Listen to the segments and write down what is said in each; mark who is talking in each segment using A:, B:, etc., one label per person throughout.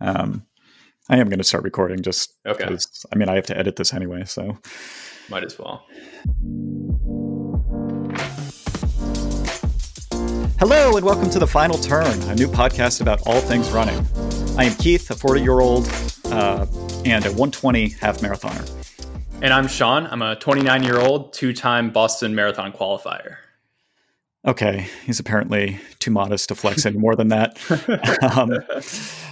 A: Um, I am going to start recording just
B: Okay.
A: because, I mean, I have to edit this anyway. So,
B: Might as well.
A: hello and welcome to The Final Turn, a new podcast about all things running. I am Keith, a 40 year old uh, and a 120 half marathoner.
B: And I'm Shawn. I'm a 29 year old, two time Boston Marathon qualifier.
A: Okay, he's apparently too modest to flex any more than that. um,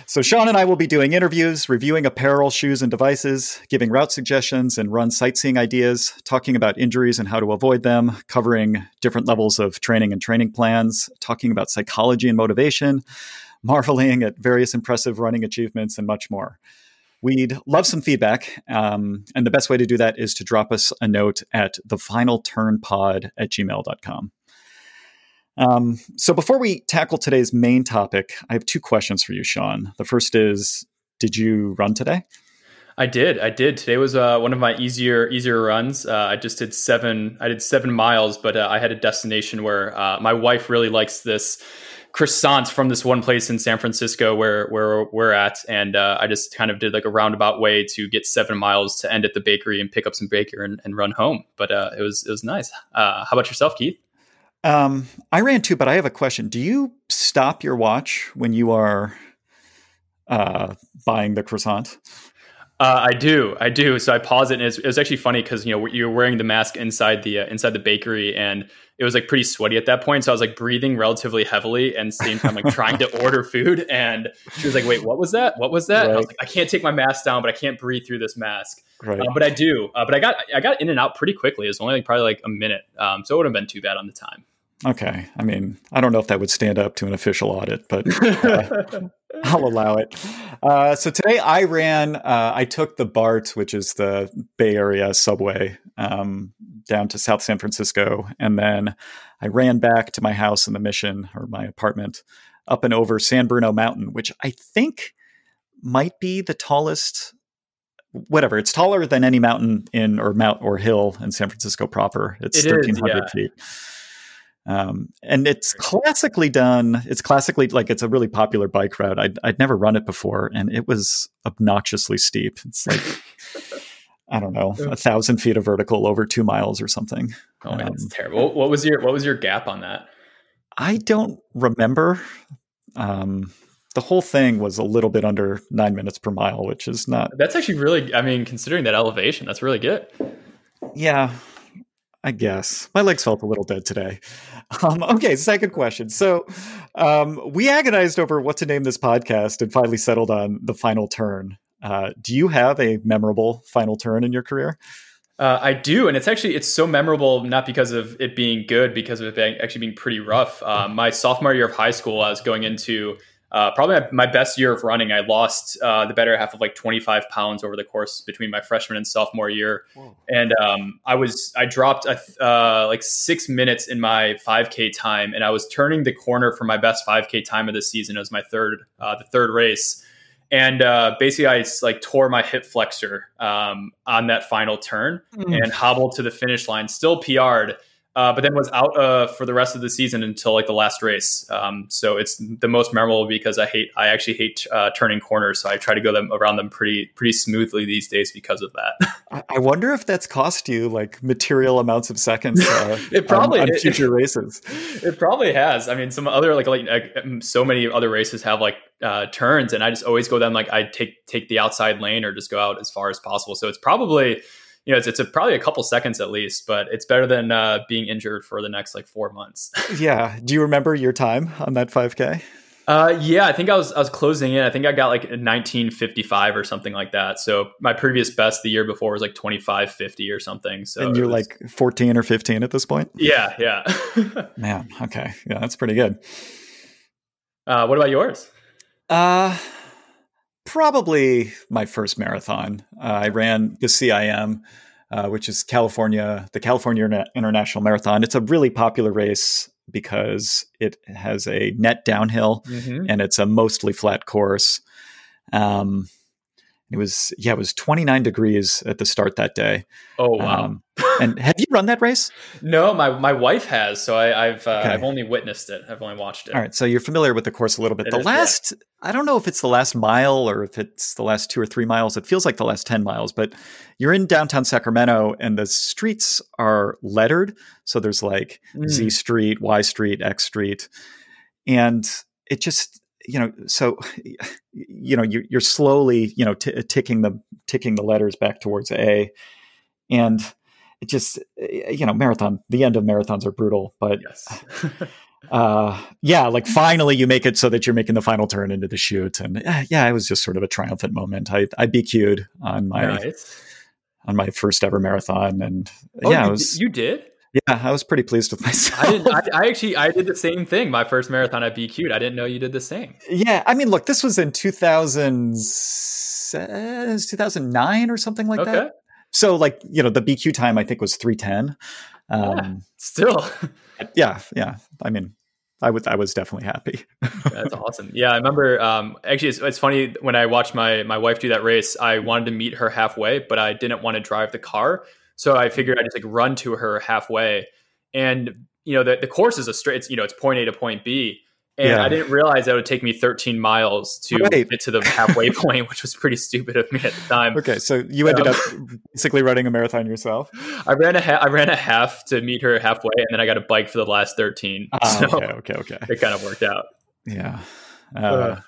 A: so, Shawn and I will be doing interviews, reviewing apparel, shoes, and devices, giving route suggestions and run sightseeing ideas, talking about injuries and how to avoid them, covering different levels of training and training plans, talking about psychology and motivation, marveling at various impressive running achievements, and much more. We'd love some feedback. Um, and the best way to do that is to drop us a note at thefinalturnpod at gmail.com. Um, so before we tackle today's main topic, I have two questions for you, Shawn. The first is, did you run today?
B: I did. I did. Today was uh, one of my easier easier runs. Uh, I just did seven. I did seven miles, but uh, I had a destination where uh, my wife really likes this croissant from this one place in San Francisco where where we're at, and uh, I just kind of did like a roundabout way to get seven miles to end at the bakery and pick up some baker and, and run home. But uh, it was it was nice. Uh, how about yourself, Keith?
A: Um, I ran too, but I have a question. Do you stop your watch when you are uh, buying the croissant?
B: Uh, I do, I do. So I pause it, and it's, it was actually funny because you know you're wearing the mask inside the uh, inside the bakery, and it was like pretty sweaty at that point. So I was like breathing relatively heavily, and same time like trying to order food. And she was like, "Wait, what was that? What was that?" I, was like, I can't take my mask down, but I can't breathe through this mask.
A: Right.
B: Uh, but I do. Uh, but I got I got in and out pretty quickly. It was only like probably like a minute, um, so it wouldn't have been too bad on the time.
A: Okay. I mean, I don't know if that would stand up to an official audit, but uh, I'll allow it. Uh, so today I ran, uh, I took the BART, which is the Bay Area subway, um, down to South San Francisco. And then I ran back to my house in the Mission or my apartment up and over San Bruno Mountain, which I think might be the tallest. Whatever, it's taller than any mountain in or mount or hill in San Francisco proper. It's
B: It is,
A: thirteen hundred
B: yeah.
A: feet. Um, and it's classically done. It's classically like it's a really popular bike route. I'd, I'd never run it before, and it was obnoxiously steep. It's like I don't know, a thousand feet of vertical over two miles or something.
B: Oh,
A: Um,
B: terrible. What was your what was your gap on that?
A: I don't remember. Um, the whole thing was a little bit under nine minutes per mile, which is not.
B: That's actually really. I mean, considering that elevation, that's really good.
A: Yeah, I guess my legs felt a little dead today. Um, okay, second question. So um, we agonized over what to name this podcast and finally settled on the final turn. Uh, do you have a memorable final turn in your career?
B: Uh, I do, and it's actually it's so memorable not because of it being good, because of it being, actually being pretty rough. Uh, my sophomore year of high school, I was going into uh, probably my, best year of running. I lost uh, the better half of like 25 pounds over the course between my freshman and sophomore year, and um, I was I dropped a th- uh, like six minutes in my 5K time, and I was turning the corner for my best 5K time of the season. It was my third uh, the third race and uh, basically I like tore my hip flexor um, on that final turn and hobbled to the finish line. Still PR'd, uh, but then was out uh, for the rest of the season until like the last race. Um, so it's the most memorable because I hate I actually hate uh, turning corners, so I try to go them around them pretty pretty smoothly these days because of that.
A: I, wonder if that's cost you like material amounts of seconds. Uh,
B: It probably-
A: on, on
B: it-
A: future races.
B: it probably has. I mean, some other like like uh, so many other races have like uh, turns, and I just always go down like I take take the outside lane or just go out as far as possible. So it's probably you know it's it's a, probably a couple seconds at least, but it's better than uh, being injured for the next like four months.
A: Yeah. Do you remember your time on that 5K?
B: Uh, yeah, I think I was I was closing in. I think I got like 1955 or something like that. So my previous best the year before was like 2550 or something. So
A: and you're
B: was-
A: like 14 or 15 at this point?
B: yeah, yeah.
A: Man, okay. Yeah, that's pretty good.
B: uh, what about yours?
A: Uh probably my first marathon. Uh, I ran the CIM, uh, which is California, the California Interna- International Marathon. It's a really popular race because it has a net downhill
B: Mm-hmm.
A: and it's a mostly flat course. Um, it was yeah, it was 29 degrees at the start that day.
B: Oh wow.
A: Um, and have you run that race?
B: No, my, my wife has. So I, have uh, okay. I've only witnessed it. I've only watched it.
A: All right. So you're familiar with the course a little bit. It the last. I don't know if it's the last mile or if it's the last two or three miles. It feels like the last 10 miles, but you're in downtown Sacramento and the streets are lettered. So there's like mm. Z Street, Y Street, X Street. And it just, you know, so you know, you're, you're slowly, you know, t- ticking the ticking the letters back towards A, and it just, you know, marathon. The end of marathons are brutal, but yes. uh, yeah, like finally you make it so that you're making the final turn into the chute, and uh, yeah, it was just sort of a triumphant moment. I I BQ'd on my nice. on my first ever marathon, and
B: oh,
A: yeah,
B: you,
A: was,
B: you did.
A: Yeah, I was pretty pleased with myself.
B: I, did, I, I, actually I did the same thing. My first marathon at BQ'd. I didn't know you did the same.
A: Yeah, I mean, look, this was in 2000, 2009 or something like okay. that. So, like, you know, the BQ time I think was 310.
B: Um, yeah, still.
A: yeah, yeah. I mean, I was I was definitely happy.
B: That's awesome. Yeah, I remember. Um, actually, it's, it's, funny when I watched my my wife do that race. I wanted to meet her halfway, but I didn't want to drive the car. So I figured I'd just like run to her halfway. And, you know, the, the course is a straight, it's, you know, it's point A to point B. And yeah. I didn't realize that would take me 13 miles to right. get to the halfway point, which was pretty stupid of me at the time.
A: Okay, so you ended up basically running a marathon yourself.
B: I ran a ha- I ran a half to meet her halfway, and then I got a bike for the last 13.
A: Ah, so okay, okay, okay.
B: It kind of worked out.
A: Yeah. Uh,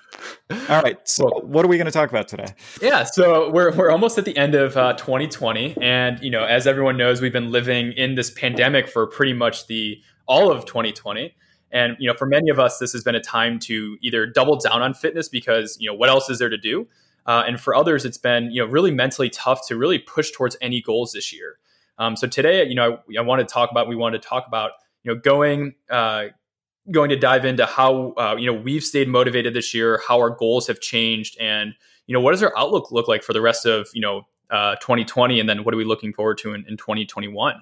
A: all right. So, well, what are we going to talk about today?
B: Yeah. So we're we're almost at the end of uh, 2020, and you know, as everyone knows, we've been living in this pandemic for pretty much the all of 2020. And you know, for many of us, this has been a time to either double down on fitness because you know what else is there to do, uh, and for others, it's been you know really mentally tough to really push towards any goals this year. Um, so today, you know, I, I want to talk about we want to talk about you know going uh, going to dive into how uh, you know we've stayed motivated this year, how our goals have changed, and you know what does our outlook look like for the rest of you know uh, 2020, and then what are we looking forward to in, in 2021?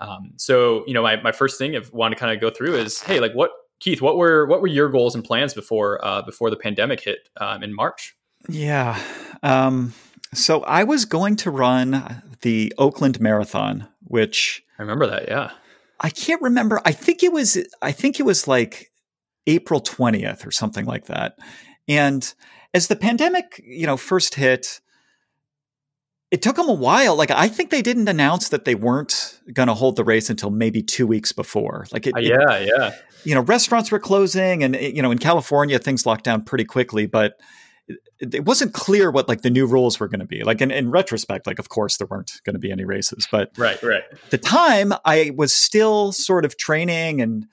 B: Um, so you know my, my first thing I want to kind of go through is hey like what Keith what were what were your goals and plans before uh, before the pandemic hit um, in March?
A: Yeah. Um, so I was going to run the Oakland Marathon, which
B: I remember that. Yeah.
A: I can't remember. I think it was I think it was like April 20th or something like that. And as the pandemic, you know, first hit, it took them a while. Like I think they didn't announce that they weren't going to hold the race until maybe 2 weeks before. Like it,
B: uh, yeah, it, yeah.
A: You know, restaurants were closing and you know, in California things locked down pretty quickly, but it wasn't clear what like the new rules were going to be. Like in, in retrospect, like of course there weren't going to be any races, but
B: right, right.
A: the time I was still sort of training and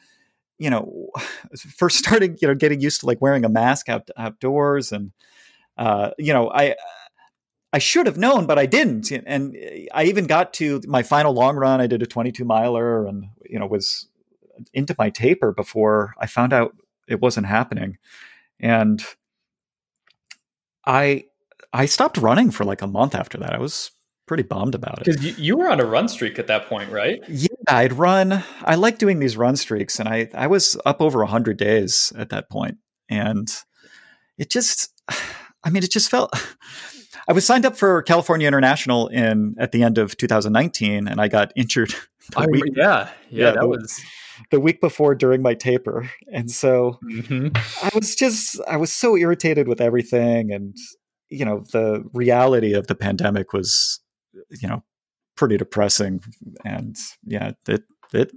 A: you know first starting you know getting used to like wearing a mask out outdoors and uh, you know I I should have known, but I didn't. And I even got to my final long run. I did a 22 miler and you know was into my taper before I found out it wasn't happening. And I I stopped running for like a month after that. I was pretty bummed about it.
B: Because you, you, were on a run streak at that point, right?
A: Yeah, I'd run. I like doing these run streaks, and I I was up over hundred days at that point, and it just, I mean, it just felt. I was signed up for California International in at the end of 2019, and I got injured.
B: Oh, week, yeah, yeah, yeah, that the, was
A: the week before during my taper. And so mm-hmm. I was just, I was so irritated with everything. And, you know, the reality of the pandemic was, you know, pretty depressing. And yeah, it, it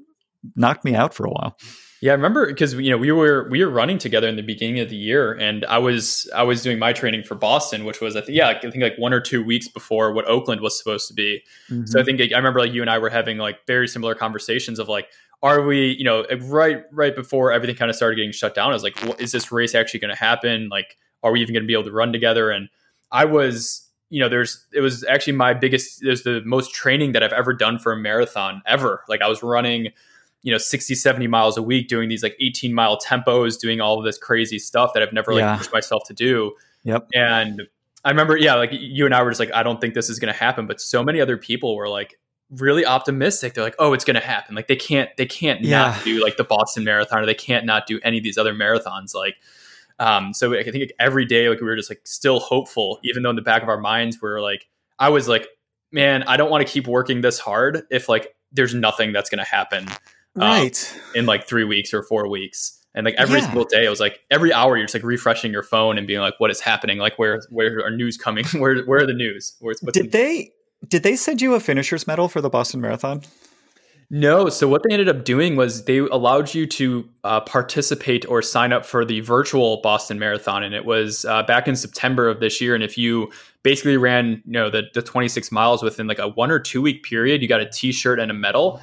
A: knocked me out for a while.
B: Yeah, I remember because you know we were we were running together in the beginning of the year, and I was I was doing my training for Boston, which was I think yeah I think like one or two weeks before what Oakland was supposed to be. Mm-hmm. So I think I remember like you and I were having like very similar conversations of like are we you know right right before everything kind of started getting shut down? I was like, is this race actually going to happen? Like, are we even going to be able to run together? And I was you know there's it was actually my biggest there's the most training that I've ever done for a marathon ever. Like I was running you know 60 70 miles a week doing these like 18 mile tempos doing all of this crazy stuff that i've never like yeah. pushed myself to do
A: yep
B: and i remember yeah like you and i were just like i don't think this is going to happen but so many other people were like really optimistic they're like oh it's going to happen like they can't they can't yeah. not do like the boston marathon or they can't not do any of these other marathons like um so i think like, every day like we were just like still hopeful even though in the back of our minds we we're like i was like man, I don't want to keep working this hard if like there's nothing that's going to happen
A: um, right
B: in like three weeks or four weeks. And like every yeah. single day, it was like every hour you're just like refreshing your phone and being like, "What is happening? Like where where are news coming? where where are the news? Where's
A: did the- they did they send you a finisher's medal for the Boston Marathon?
B: No. So what they ended up doing was they allowed you to uh, participate or sign up for the virtual Boston Marathon, and it was uh, back in September of this year. And if you basically ran, you know, the the 26 miles within like a one or two week period, you got a T-shirt and a medal.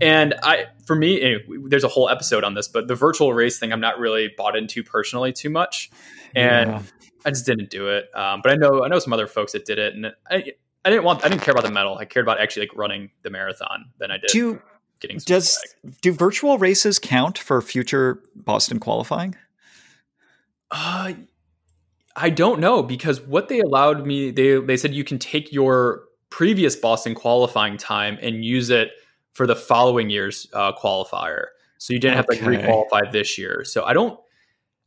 B: And I, for me, anyway, there's a whole episode on this, but the virtual race thing, I'm not really bought into personally too much, and yeah. I just didn't do it. Um, but I know I know some other folks that did it, and I I didn't want I didn't care about the medal. I cared about actually like running the marathon than I did.
A: Do getting does do virtual races count for future Boston qualifying?
B: Uh I don't know because what they allowed me they they said you can take your previous Boston qualifying time and use it for the following year's uh, qualifier. So you didn't have to like requalify this year. So I don't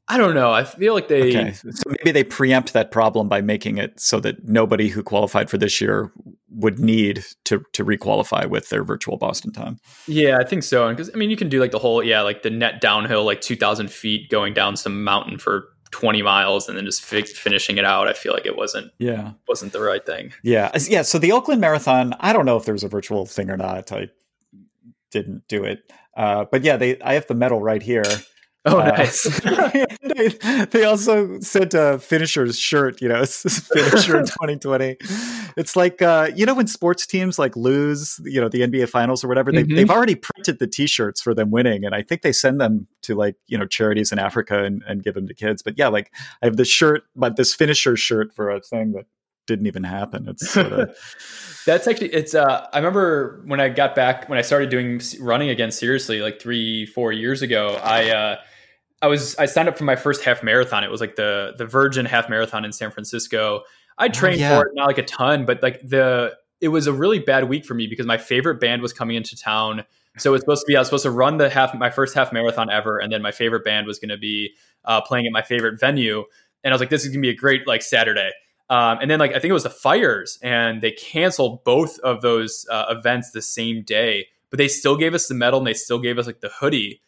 B: I don't know. I feel like they okay.
A: So maybe they preempt that problem by making it so that nobody who qualified for this year would need to to requalify with their virtual Boston time.
B: Yeah, I think so. And Because I mean, you can do like the whole yeah, like the net downhill, like two thousand feet going down some mountain for 20 miles and then just fi- finishing it out i feel like it wasn't
A: yeah
B: wasn't the right thing
A: yeah yeah so the oakland marathon i don't know if there was a virtual thing or not i didn't do it. Uh, but yeah, they I have the medal right here.
B: Oh, uh, nice.
A: they, also sent a finisher's shirt, you know, it's finisher 2020. It's like, uh, you know, when sports teams like lose, you know, the NBA finals or whatever, they, mm-hmm. they've already printed the t-shirts for them winning. And I think they send them to like, you know, charities in Africa and, and give them to kids. But yeah, like I have this shirt, but this finisher shirt for a thing that didn't even happen. It's sort of...
B: that's actually it's. Uh, I remember when I got back when I started doing running again seriously, like three four years ago. I uh, I was I signed up for my first half marathon. It was like the the Virgin half marathon in San Francisco. I oh, trained oh, yeah. for it not like a ton, but like the it was a really bad week for me because my favorite band was coming into town. So it's supposed to be I was supposed to run the half my first half marathon ever, and then my favorite band was going to be uh, playing at my favorite venue. And I was like, this is gonna be a great like Saturday. Um, and then like I think it was the fires, and they canceled both of those uh, events the same day. But they still gave us the medal, and they still gave us like the hoodie.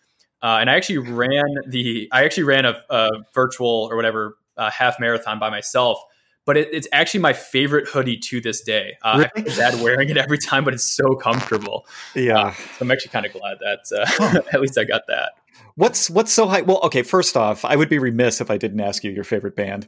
B: Uh, and I actually ran the I actually ran a, a virtual or whatever uh, half marathon by myself. But it, it's actually my favorite hoodie to this day. Uh, really? I feel bad wearing it every time, but it's so comfortable.
A: Yeah, uh,
B: so I'm actually kind of glad that uh, at least I got that.
A: What's what's so high? Well, okay. First off, I would be remiss if I didn't ask you your favorite band.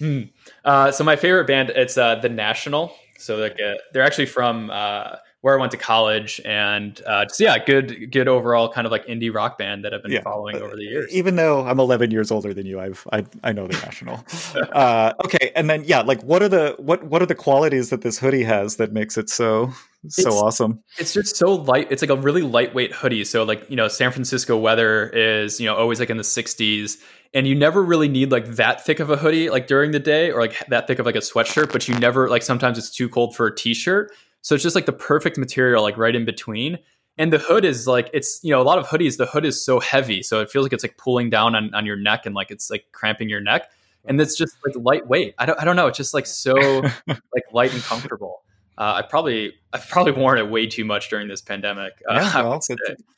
B: Hmm. Uh, so my favorite band it's uh, the National. So like uh, they're actually from uh, where I went to college, and uh, just yeah, good good overall kind of like indie rock band that I've been yeah, following over the years.
A: Even though I'm 11 years older than you, I've I, I know the National. uh, okay, and then yeah, like what are the what what are the qualities that this hoodie has that makes it so so
B: it's,
A: awesome?
B: It's just so light. It's like a really lightweight hoodie. So like you know, San Francisco weather is you know always like in the 60s and you never really need like that thick of a hoodie like during the day or like that thick of like a sweatshirt but you never like sometimes it's too cold for a t-shirt so it's just like the perfect material like right in between and the hood is like it's you know a lot of hoodies the hood is so heavy so it feels like it's like pulling down on, on your neck and like it's like cramping your neck and it's just like lightweight i don't, I don't know it's just like so like light and comfortable uh, I probably I've probably worn it way too much during this pandemic.
A: Uh, yeah, well, it's,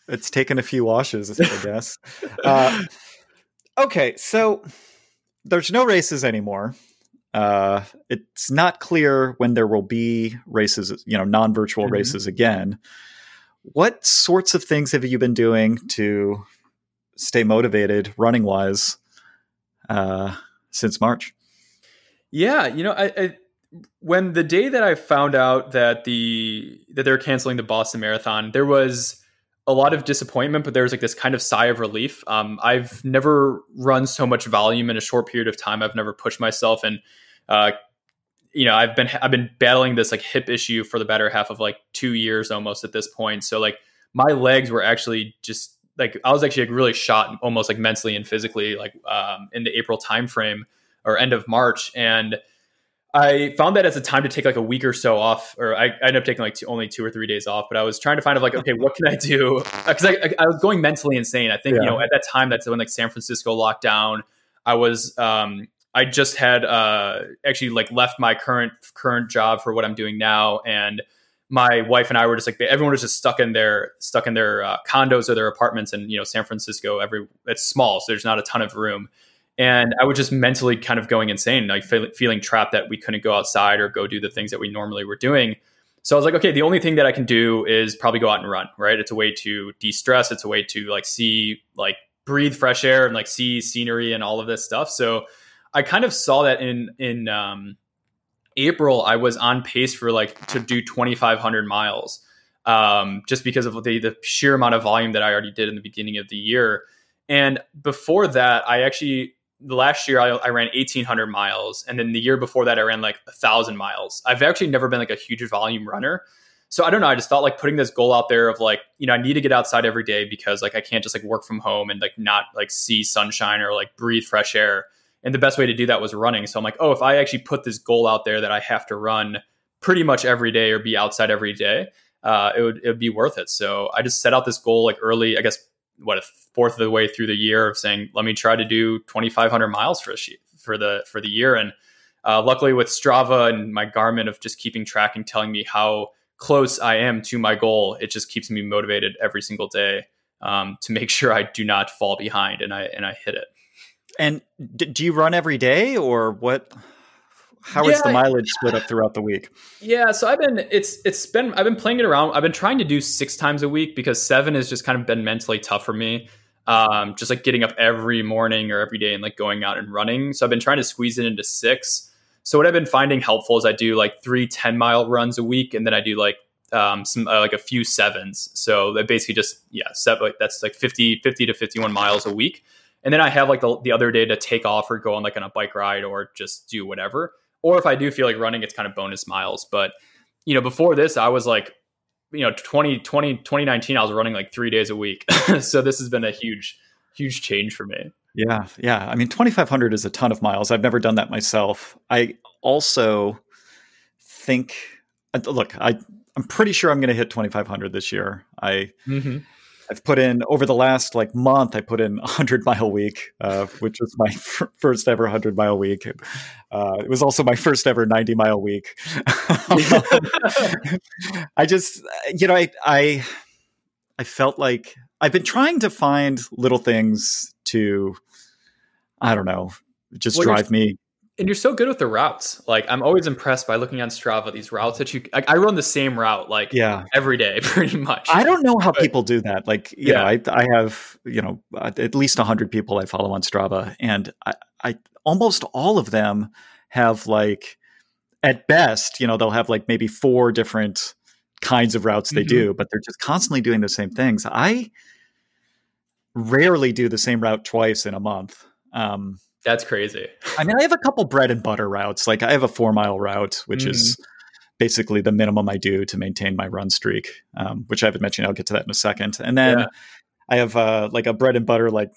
A: it's, taken a few washes, I guess. Uh, Okay, so there's no races anymore. Uh, it's not clear when there will be races, you know, non-virtual mm-hmm. races again. What sorts of things have you been doing to stay motivated running wise uh, since March?
B: Yeah, you know, I, I when the day that I found out that the that they're canceling the Boston Marathon, there was a lot of disappointment, but there was like this kind of sigh of relief. Um, I've never run so much volume in a short period of time. I've never pushed myself, and uh, you know, I've been I've been battling this like hip issue for the better half of like two years almost at this point. So like my legs were actually just like I was actually like really shot almost like mentally and physically like um, in the April timeframe or end of March, and I found that as a time to take like a week or so off, or I, I ended up taking like two, only two or three days off. But I was trying to find of like, okay, what can I do? Because I, I, I, was going mentally insane. I think yeah. you know at that time that's when like San Francisco locked down. I was um, I just had uh, actually like left my current current job for what I'm doing now, and my wife and I were just like everyone was just stuck in their stuck in their uh, condos or their apartments, and you know San Francisco, every it's small, so there's not a ton of room. And I was just mentally kind of going insane, like feeling trapped that we couldn't go outside or go do the things that we normally were doing. So I was like, okay, the only thing that I can do is probably go out and run, right? It's a way to de-stress. It's a way to like see, like breathe fresh air and like see scenery and all of this stuff. So I kind of saw that in in um, April, I was on pace for like to do 2,500 miles, um, just because of the the sheer amount of volume that I already did in the beginning of the year. And before that, I actually last year I, I, ran 1800 miles and then the year before that i ran like a thousand miles. I've actually never been like a huge volume runner. So i don't know i just thought like putting this goal out there of like you know i need to get outside every day because like i can't just like work from home and like not like see sunshine or like breathe fresh air. And the best way to do that was running. So i'm like oh if i actually put this goal out there that i have to run pretty much every day or be outside every day uh, it would it would be worth it. So i just set out this goal like early i guess what a fourth of the way through the year of saying, let me try to do 2,500 miles for sheet, for the for the year. And uh, luckily, with Strava and my Garmin of just keeping track and telling me how close I am to my goal, it just keeps me motivated every single day um, to make sure I do not fall behind and I and I hit it.
A: And do you run every day, or what? How yeah, is the mileage split up throughout the week?
B: Yeah, so I've been it's it's been I've been playing it around. I've been trying to do six times a week because seven has just kind of been mentally tough for me. Um, just like getting up every morning or every day and like going out and running. So I've been trying to squeeze it into six. So what I've been finding helpful is I do like three 10 mile runs a week, and then I do like um, some uh, like a few sevens. So that basically just yeah, seven, that's like 50 50 to 51 miles a week. And then I have like the, the other day to take off or go on like on a bike ride or just do whatever or if I do feel like running, it's kind of bonus miles. But you know, before this, I was like, you know, 20, 20 2019, I was running like three days a week. so this has been a huge, huge change for me.
A: Yeah, yeah. I mean, 2,500 is a ton of miles. I've never done that myself. I also think, uh, look, I I'm pretty sure I'm going to hit 2,500 this year. I mm-hmm. I've put in over the last like month. I put in a hundred mile week, uh, which was my f- first ever hundred mile week. Uh, it was also my first ever ninety mile week. I just, you know, I, I, I felt like I've been trying to find little things to, I don't know, just well, drive me
B: and you're so good with the routes. Like I'm always impressed by looking on Strava these routes that you. Like, I run the same route like yeah every day pretty much.
A: I don't know how but, people do that. Like you yeah. know, I I have you know at least hundred people I follow on Strava, and I, I almost all of them have like at best you know they'll have like maybe four different kinds of routes they mm-hmm. do, but they're just constantly doing the same things. I rarely do the same route twice in a month. Um,
B: that's crazy.
A: I mean, I have a couple bread and butter routes. Like I have a four mile route, which mm. is basically the minimum I do to maintain my run streak, um, which I haven't mentioned. I'll get to that in a second. And then yeah. I have uh, like a bread and butter, like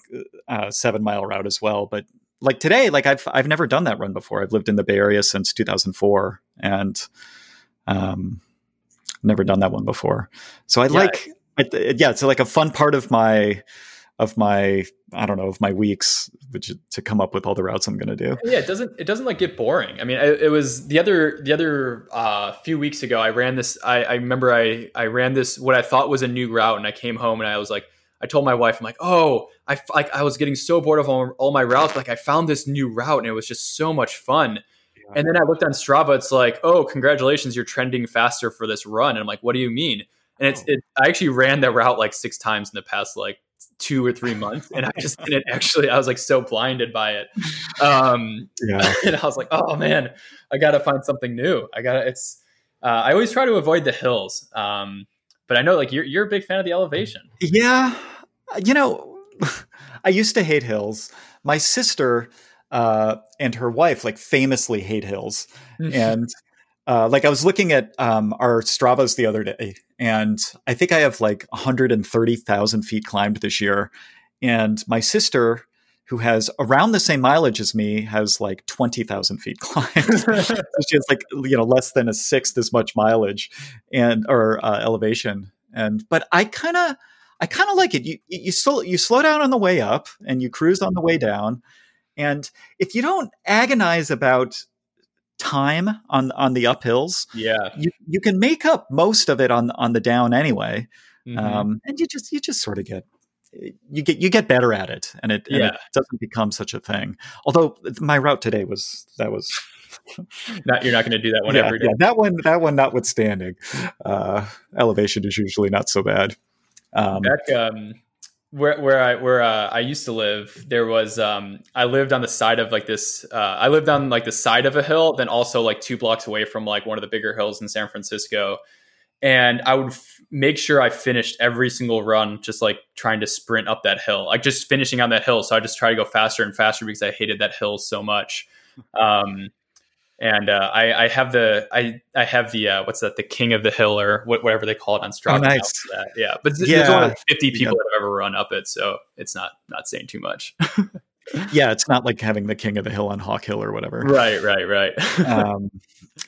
A: uh, seven mile route as well. But like today, like I've I've never done that run before. I've lived in the Bay Area since 2004, and um, never done that one before. So I yeah. like, I, yeah, it's like a fun part of my of my I don't know of my weeks which, to come up with all the routes I'm going to do.
B: Yeah, it doesn't it doesn't like get boring. I mean, it, it was the other the other uh, few weeks ago. I ran this. I, I remember I I ran this what I thought was a new route, and I came home and I was like. I told my wife, I'm like, oh, I like I was getting so bored of all, all my routes. Like I found this new route and it was just so much fun. Yeah. And then I looked on Strava. It's like, oh, congratulations, you're trending faster for this run. And I'm like, what do you mean? And it's it, I actually ran that route like six times in the past like two or three months and i just didn't actually i was like so blinded by it. Um yeah. and i was like oh man i gotta find something new. I gotta it's uh, i always try to avoid the hills um but i know like you're, you're a big fan of the elevation.
A: Yeah you know i used to hate hills. My sister uh, and her wife like famously hate hills. And uh, like I was looking at um, our Stravas the other day, and I think I have like 130,000 feet climbed this year. And my sister, who has around the same mileage as me, has like 20,000 feet climbed. so she has like you know less than a sixth as much mileage and or uh, elevation. And but I kind of I kind of like it. You you slow you slow down on the way up, and you cruise on the way down, And if you don't agonize about time on on the uphills,
B: yeah,
A: you you can make up most of it on on the down anyway. Mm-hmm. Um, and you just you just sort of get you get you get better at it, and it, and yeah. it doesn't become such a thing. Although my route today was that was
B: not you're not going to do that one
A: yeah,
B: every day.
A: Yeah, that one that one notwithstanding, uh, elevation is usually not so bad.
B: Um, Back um, where where I where uh, I used to live, there was um, I lived on the side of like this. Uh, I lived on like the side of a hill, then also like two blocks away from like one of the bigger hills in San Francisco. And I would f- make sure I finished every single run, just like trying to sprint up that hill, like just finishing on that hill. So I just try to go faster and faster because I hated that hill so much. Um, and uh, I, I, have the I I have the uh, what's that the king of the hill or whatever they call it on Strava. Oh,
A: nice.
B: Yeah, but yeah. there's only 50 people yeah. that have ever run up it, so it's not not saying too much.
A: yeah, it's not like having the king of the hill on Hawk Hill or whatever.
B: Right, right, right. um,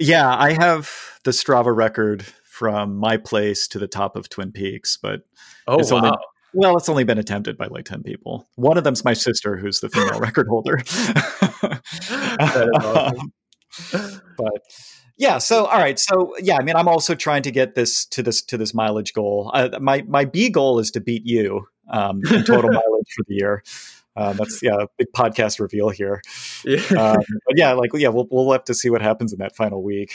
A: yeah, I have the Strava record from my place to the top of Twin Peaks, but
B: oh it's wow. Only,
A: well, it's only been attempted by like 10 people. One of them's my sister, who's the female record holder. awesome but yeah so all right so yeah i mean i'm also trying to get this to this to this mileage goal. Uh, my my b goal is to beat you um, in total mileage for the year. Um, that's yeah big podcast reveal here. Yeah. Um, but yeah like yeah we'll, we'll have to see what happens in that final week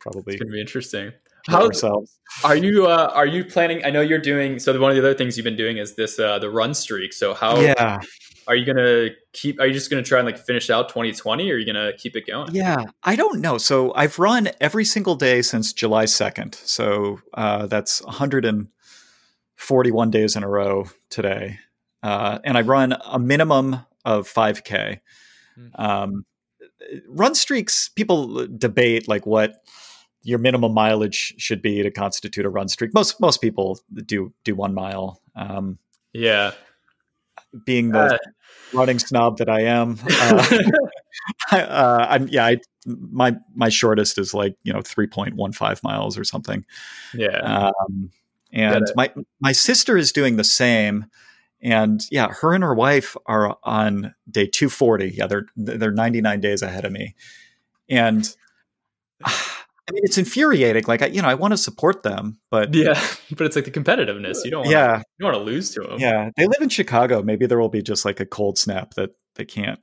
A: probably.
B: it's gonna be interesting. How ourselves. are you uh, are you planning i know you're doing so one of the other things you've been doing is this uh, the run streak so how
A: yeah
B: are you gonna keep are you just gonna try and like finish out 2020 or are you gonna keep it going?
A: Yeah i don't know. So i've run every single day since july 2nd so uh, that's 141 days in a row today. Uh, and i run a minimum of 5k mm-hmm. um, run streaks people debate like what your minimum mileage should be to constitute a run streak. Most most people do do one mile. Um,
B: yeah.
A: being the uh, running snob that I am. Uh, I, uh, I'm yeah. I, my my shortest is like you know three point one five miles or something.
B: Yeah.
A: Um, and my my sister is doing the same. And yeah, her and her wife are on day 240. Yeah, they're they're 99 days ahead of me. And I mean, it's infuriating. Like, I, you know, I want to support them, but
B: yeah, but it's like the competitiveness. You don't, wanna,
A: yeah,
B: you don't want to lose to them.
A: Yeah, they live in Chicago. Maybe there will be just like a cold snap that they can't.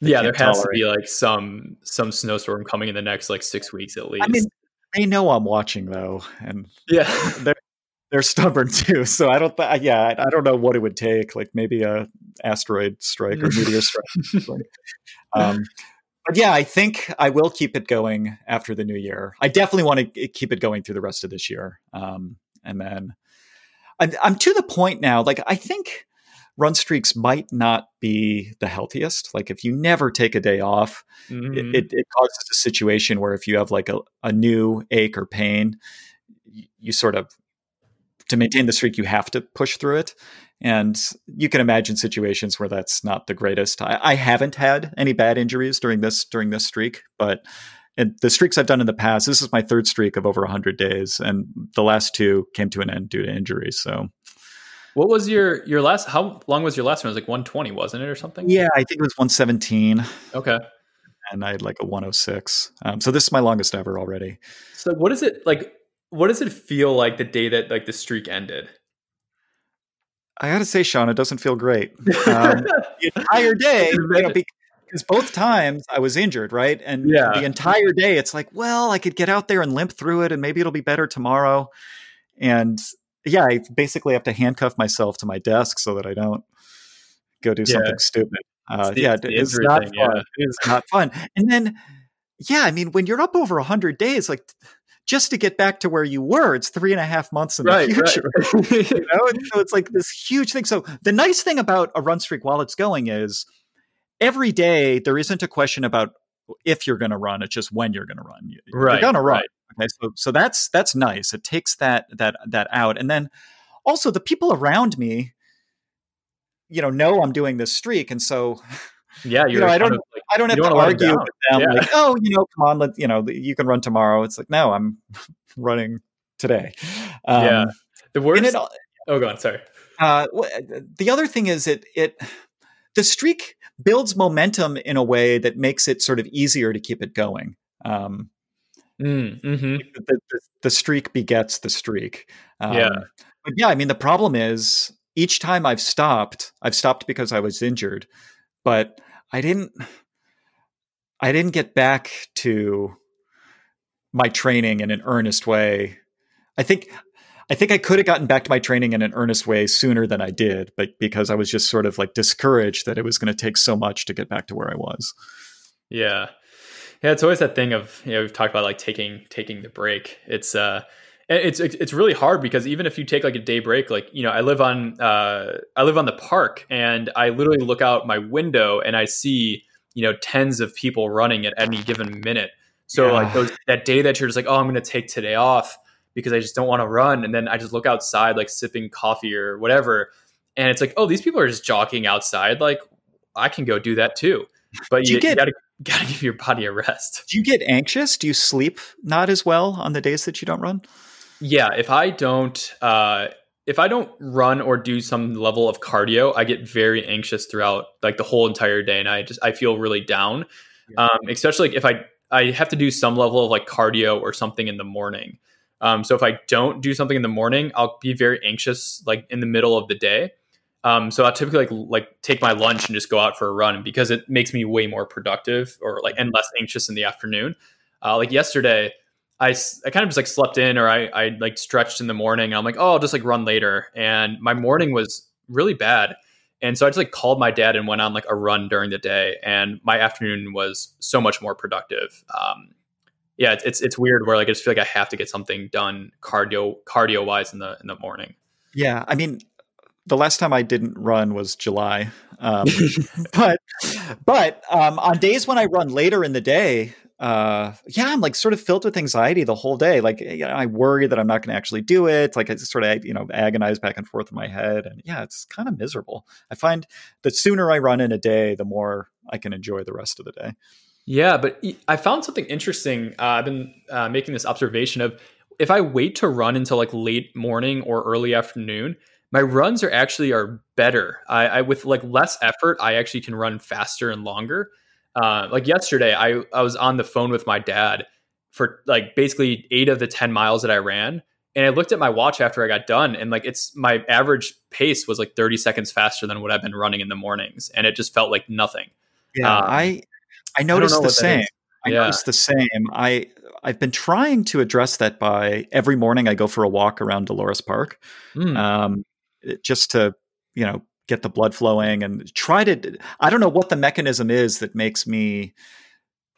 B: They yeah, can't there has tolerate. to be like some some snowstorm coming in the next like six weeks at least. I mean,
A: they know I'm watching though, and
B: yeah,
A: they're they're stubborn too. So I don't, th- yeah, I, I don't know what it would take. Like maybe a asteroid strike or meteor strike. um, but yeah, I think I will keep it going after the new year. I definitely want to keep it going through the rest of this year. Um, and then I'm, I'm to the point now, like, I think run streaks might not be the healthiest. Like, if you never take a day off, mm-hmm. it, it, it, causes a situation where if you have like a, a new ache or pain, you, you sort of, to maintain the streak, you have to push through it. And you can imagine situations where that's not the greatest. I, I haven't had any bad injuries during this during this streak, but the streaks I've done in the past, this is my third streak of over 100 days, and the last two came to an end due to injuries. So,
B: what was your your last? How long was your last one? It was like 120, wasn't it, or something?
A: Yeah, I think it was 117.
B: Okay,
A: and I had like a 106. Um, so this is my longest ever already.
B: So what is it like? What does it feel like the day that like the streak ended?
A: I got to say, Shawn, it doesn't feel great. Um, the entire day, you know, because both times I was injured, right? And yeah. the entire day, it's like, well, I could get out there and limp through it, and maybe it'll be better tomorrow. And yeah, I basically have to handcuff myself to my desk so that I don't go do yeah. something stupid. Uh, it's, yeah, it's not thing, fun. Yeah. It is not fun. And then, yeah, I mean, when you're up over hundred days, like just to get back to where you were. It's three and a half months in right, the future. Right. you know? And so it's like this huge thing. So the nice thing about a run streak while it's going is every day there isn't a question about if you're going to run. It's just when you're going to run. You,
B: right,
A: you're going to run.
B: Right.
A: Okay, so so that's that's nice. It takes that that that out, and then also the people around me, you know, know I'm doing this streak, and so
B: yeah,
A: you know, I don't, like, I don't have to argue with them. Yeah. Like, oh, you know, come on, let you know, you can run tomorrow. It's like, no, I'm running today.
B: Um, yeah, the worst. It, oh, go on. Sorry.
A: Uh, the other thing is, it it the streak builds momentum in a way that makes it sort of easier to keep it going. Um,
B: mm, mm-hmm.
A: the, the, the, streak begets the streak.
B: Um, yeah.
A: But yeah, I mean, the problem is each time I've stopped, I've stopped because I was injured, but I didn't, I didn't get back to my training in an earnest way. I think I think I could have gotten back to my training in an earnest way sooner than I did, but because I was just sort of like discouraged that it was going to take so much to get back to where I was.
B: Yeah. Yeah, it's always that thing of, you know, we've talked about like taking taking the break. It's uh it's it's really hard because even if you take like a day break, like you know, I live on uh, I live on the park, and I literally look out my window and I see you know tens of people running at any given minute. So yeah. like those, that day that you're just like, oh, I'm going to take today off because I just don't want to run. And then I just look outside, like sipping coffee or whatever. And it's like, oh, these people are just jogging outside. Like I can go do that too. But you, you, get, you gotta, gotta give your body a rest.
A: Do you get anxious? Do you sleep not as well on the days that you don't run?
B: Yeah. If I don't, uh, if I don't run or do some level of cardio, I get very anxious throughout like the whole entire day, and I just I feel really down. Yeah. Um, especially like if I I have to do some level of like cardio or something in the morning. Um, so if I don't do something in the morning, I'll be very anxious like in the middle of the day. Um, so I typically like like take my lunch and just go out for a run because it makes me way more productive or like and less anxious in the afternoon. Uh, like yesterday, I, I kind of just like slept in or I, I like stretched in the morning. I'm like, oh, I'll just like run later. And my morning was really bad. And so I just like called my dad and went on like a run during the day. And my afternoon was so much more productive. Um, yeah, it's, it's, it's weird where like I just feel like I have to get something done cardio cardio wise in the in the morning.
A: Yeah, I mean, the last time I didn't run was July, um, but but um, on days when I run later in the day, uh, yeah, I'm like sort of filled with anxiety the whole day. Like you know, I worry that I'm not going to actually do it. Like I sort of you know agonize back and forth in my head, and yeah, it's kind of miserable. I find the sooner I run in a day, the more I can enjoy the rest of the day.
B: Yeah, but I found something interesting. Uh, I've been uh, making this observation of if I wait to run until like late morning or early afternoon, my runs are actually are better. I, I with like less effort, I actually can run faster and longer. Uh, like yesterday, I I was on the phone with my dad for like basically eight of the ten miles that I ran, and I looked at my watch after I got done, and like it's my average pace was like thirty seconds faster than what I've been running in the mornings, and it just felt like nothing.
A: Yeah, um, I I noticed I the same. I yeah. noticed the same. I I've been trying to address that by every morning I go for a walk around Dolores Park, mm. um, just to you know get the blood flowing and try to. I don't know what the mechanism is that makes me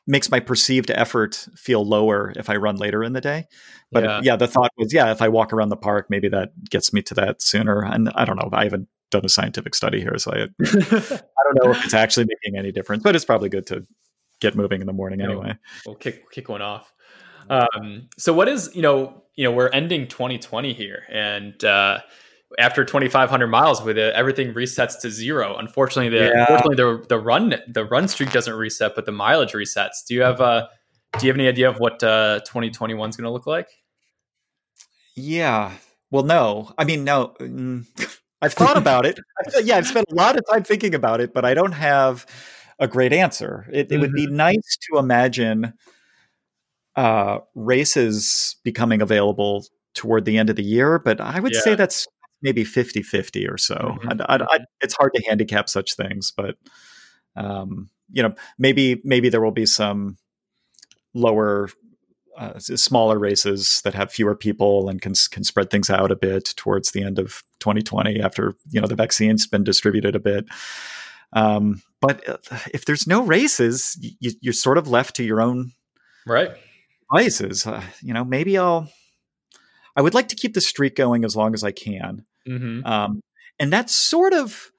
A: makes my perceived effort feel lower if I run later in the day. But yeah. yeah, the thought was, yeah, if I walk around the park, maybe that gets me to that sooner. And I don't know. I haven't done a scientific study here, so I, I don't know if it's actually making any difference. But it's probably good to get moving in the morning anyway.
B: We'll kick kick one off. Um, so what is you know you know we're ending 2020 here, and uh, after 2,500 miles with it, everything resets to zero. Unfortunately, the yeah. unfortunately the the run the run streak doesn't reset, but the mileage resets. Do you have uh do you have any idea of what uh, 2021 is going to look like?
A: Yeah. Well, no. I mean, no. Mm, I've thought about it. yeah, I've spent a lot of time thinking about it, but I don't have a great answer. It, mm-hmm. it would be mm-hmm. nice to imagine uh, races becoming available toward the end of the year, but I would yeah. say that's maybe 50 50 or so. Mm-hmm. I'd, I'd, I'd, it's hard to handicap such things, but um, you know, maybe maybe there will be some lower, uh, smaller races that have fewer people and can can spread things out a bit towards the end of 2020 after you know the vaccine's been distributed a bit. Um, but uh, if there's no races, you, are sort of left to your own
B: right
A: devices. Uh, you know, maybe I'll. I would like to keep the streak going as long as I can, mm-hmm. um, and that sort of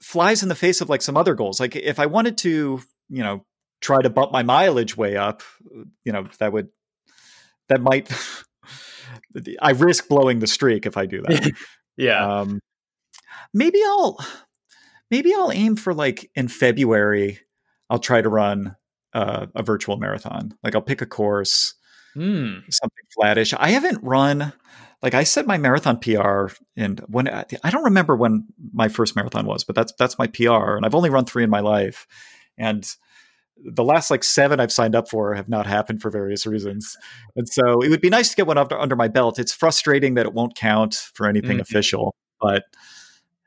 A: flies in the face of like some other goals. Like if I wanted to, you know, try to bump my mileage way up, you know, that would that might. I risk blowing the streak if I do that.
B: yeah. Um,
A: maybe I'll maybe I'll aim for like in February, I'll try to run uh, a virtual marathon. Like I'll pick a course, mm. something flattish. I haven't run like I set my marathon PR and when I don't remember when my first marathon was, but that's that's my PR, and I've only run three in my life, and the last like seven I've signed up for have not happened for various reasons, and so it would be nice to get one under, under my belt. It's frustrating that it won't count for anything mm-hmm. official, but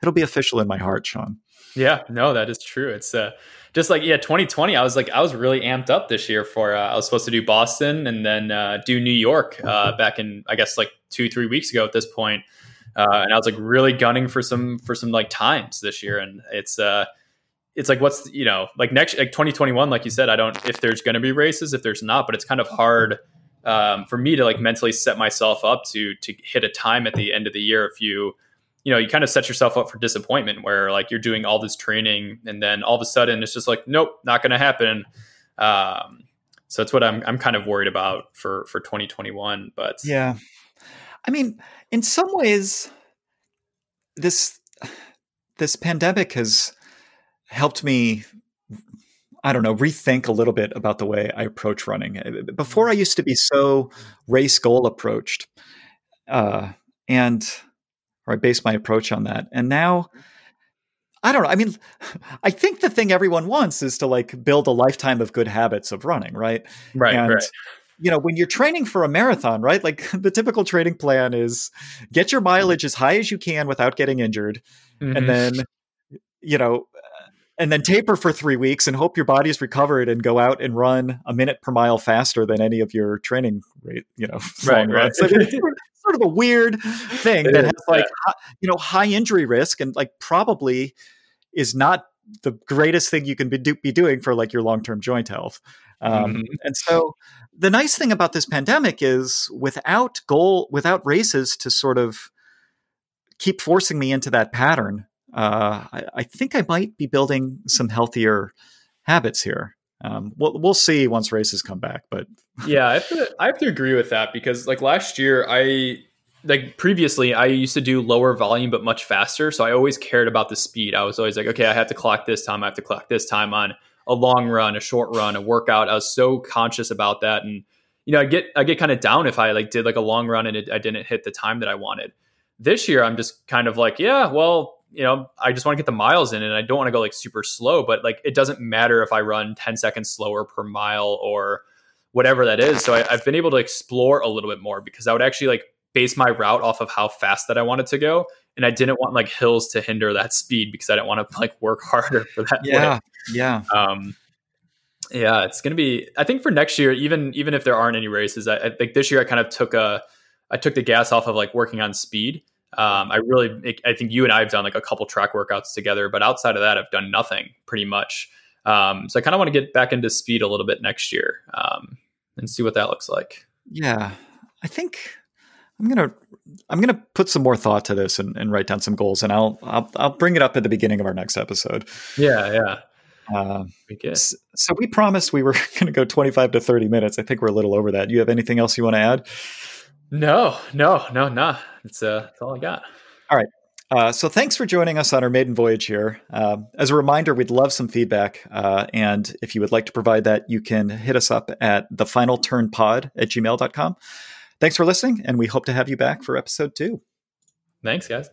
A: it'll be official in my heart, Shawn.
B: Yeah, no, that is true. It's uh, just like yeah, 2020. I was like, I was really amped up this year for. Uh, I was supposed to do Boston and then uh, do New York uh, back in I guess like two three weeks ago at this point. Uh, and I was like really gunning for some for some like times this year, and it's uh, it's like what's you know like next like 2021, like you said, I don't if there's going to be races, if there's not, but it's kind of hard um, for me to like mentally set myself up to to hit a time at the end of the year if you you know, you kind of set yourself up for disappointment where like you're doing all this training and then all of a sudden it's just like, nope, not going to happen. Um, so that's what I'm, I'm kind of worried about for, for 2021, but
A: yeah, I mean, in some ways this, this pandemic has helped me I don't know, rethink a little bit about the way I approach running. Before, I used to be so race goal approached, uh, and or I base my approach on that. And now, I don't know. I mean, I think the thing everyone wants is to like build a lifetime of good habits of running, right?
B: Right.
A: And,
B: right.
A: You know, when you're training for a marathon, right? Like the typical training plan is get your mileage as high as you can without getting injured. Mm-hmm. And then, you know, and then taper for three weeks and hope your body's recovered and go out and run a minute per mile faster than any of your training rate, you know,
B: right, right.
A: So sort of a weird thing it that is, has like yeah. you know high injury risk and like probably is not the greatest thing you can be, do, be doing for like your long-term joint health um, mm-hmm. and so the nice thing about this pandemic is without goal without races to sort of keep forcing me into that pattern uh, I, I, think i might be building some healthier habits here um, we'll, we'll see once races come back but
B: yeah, I have, to, I have to agree with that because like last year, I like previously I used to do lower volume but much faster, so I always cared about the speed. I was always like, okay, I have to clock this time, I have to clock this time on a long run, a short run, a workout. I was so conscious about that, and you know, I get I get kind of down if I like did like a long run and it, I didn't hit the time that I wanted. This year, I'm just kind of like, yeah, well, you know, I just want to get the miles in and I don't want to go like super slow, but like it doesn't matter if I run 10 seconds slower per mile or whatever that is. So I, I've been able to explore a little bit more because I would actually like base my route off of how fast that I wanted to go. And I didn't want like hills to hinder that speed because I didn't want to like work harder for that.
A: Yeah. Yeah.
B: Um, yeah, it's going to be, I think for next year, even, even if there aren't any races, I, I, think this year I kind of took a, I took the gas off of like working on speed. Um, I really, I think you and I have done like a couple track workouts together, but outside of that, I've done nothing pretty much. Um, so I kind of want to get back into speed a little bit next year. Um, and see what that looks like.
A: Yeah, I think I'm gonna I'm gonna put some more thought to this and, and write down some goals, and I'll, I'll I'll bring it up at the beginning of our next episode.
B: Yeah, yeah. Uh,
A: so we promised we were going to go 25 to 30 minutes. I think we're a little over that. You have anything else you want to add?
B: No, no, no, nah. It's uh, that's all I got.
A: All right. Uh, so thanks for joining us on our maiden voyage here. Uh, as a reminder, we'd love some feedback. Uh, and if you would like to provide that, you can hit us up at thefinalturnpod at gmail.com. Thanks for listening, and we hope to have you back for episode two.
B: Thanks, guys.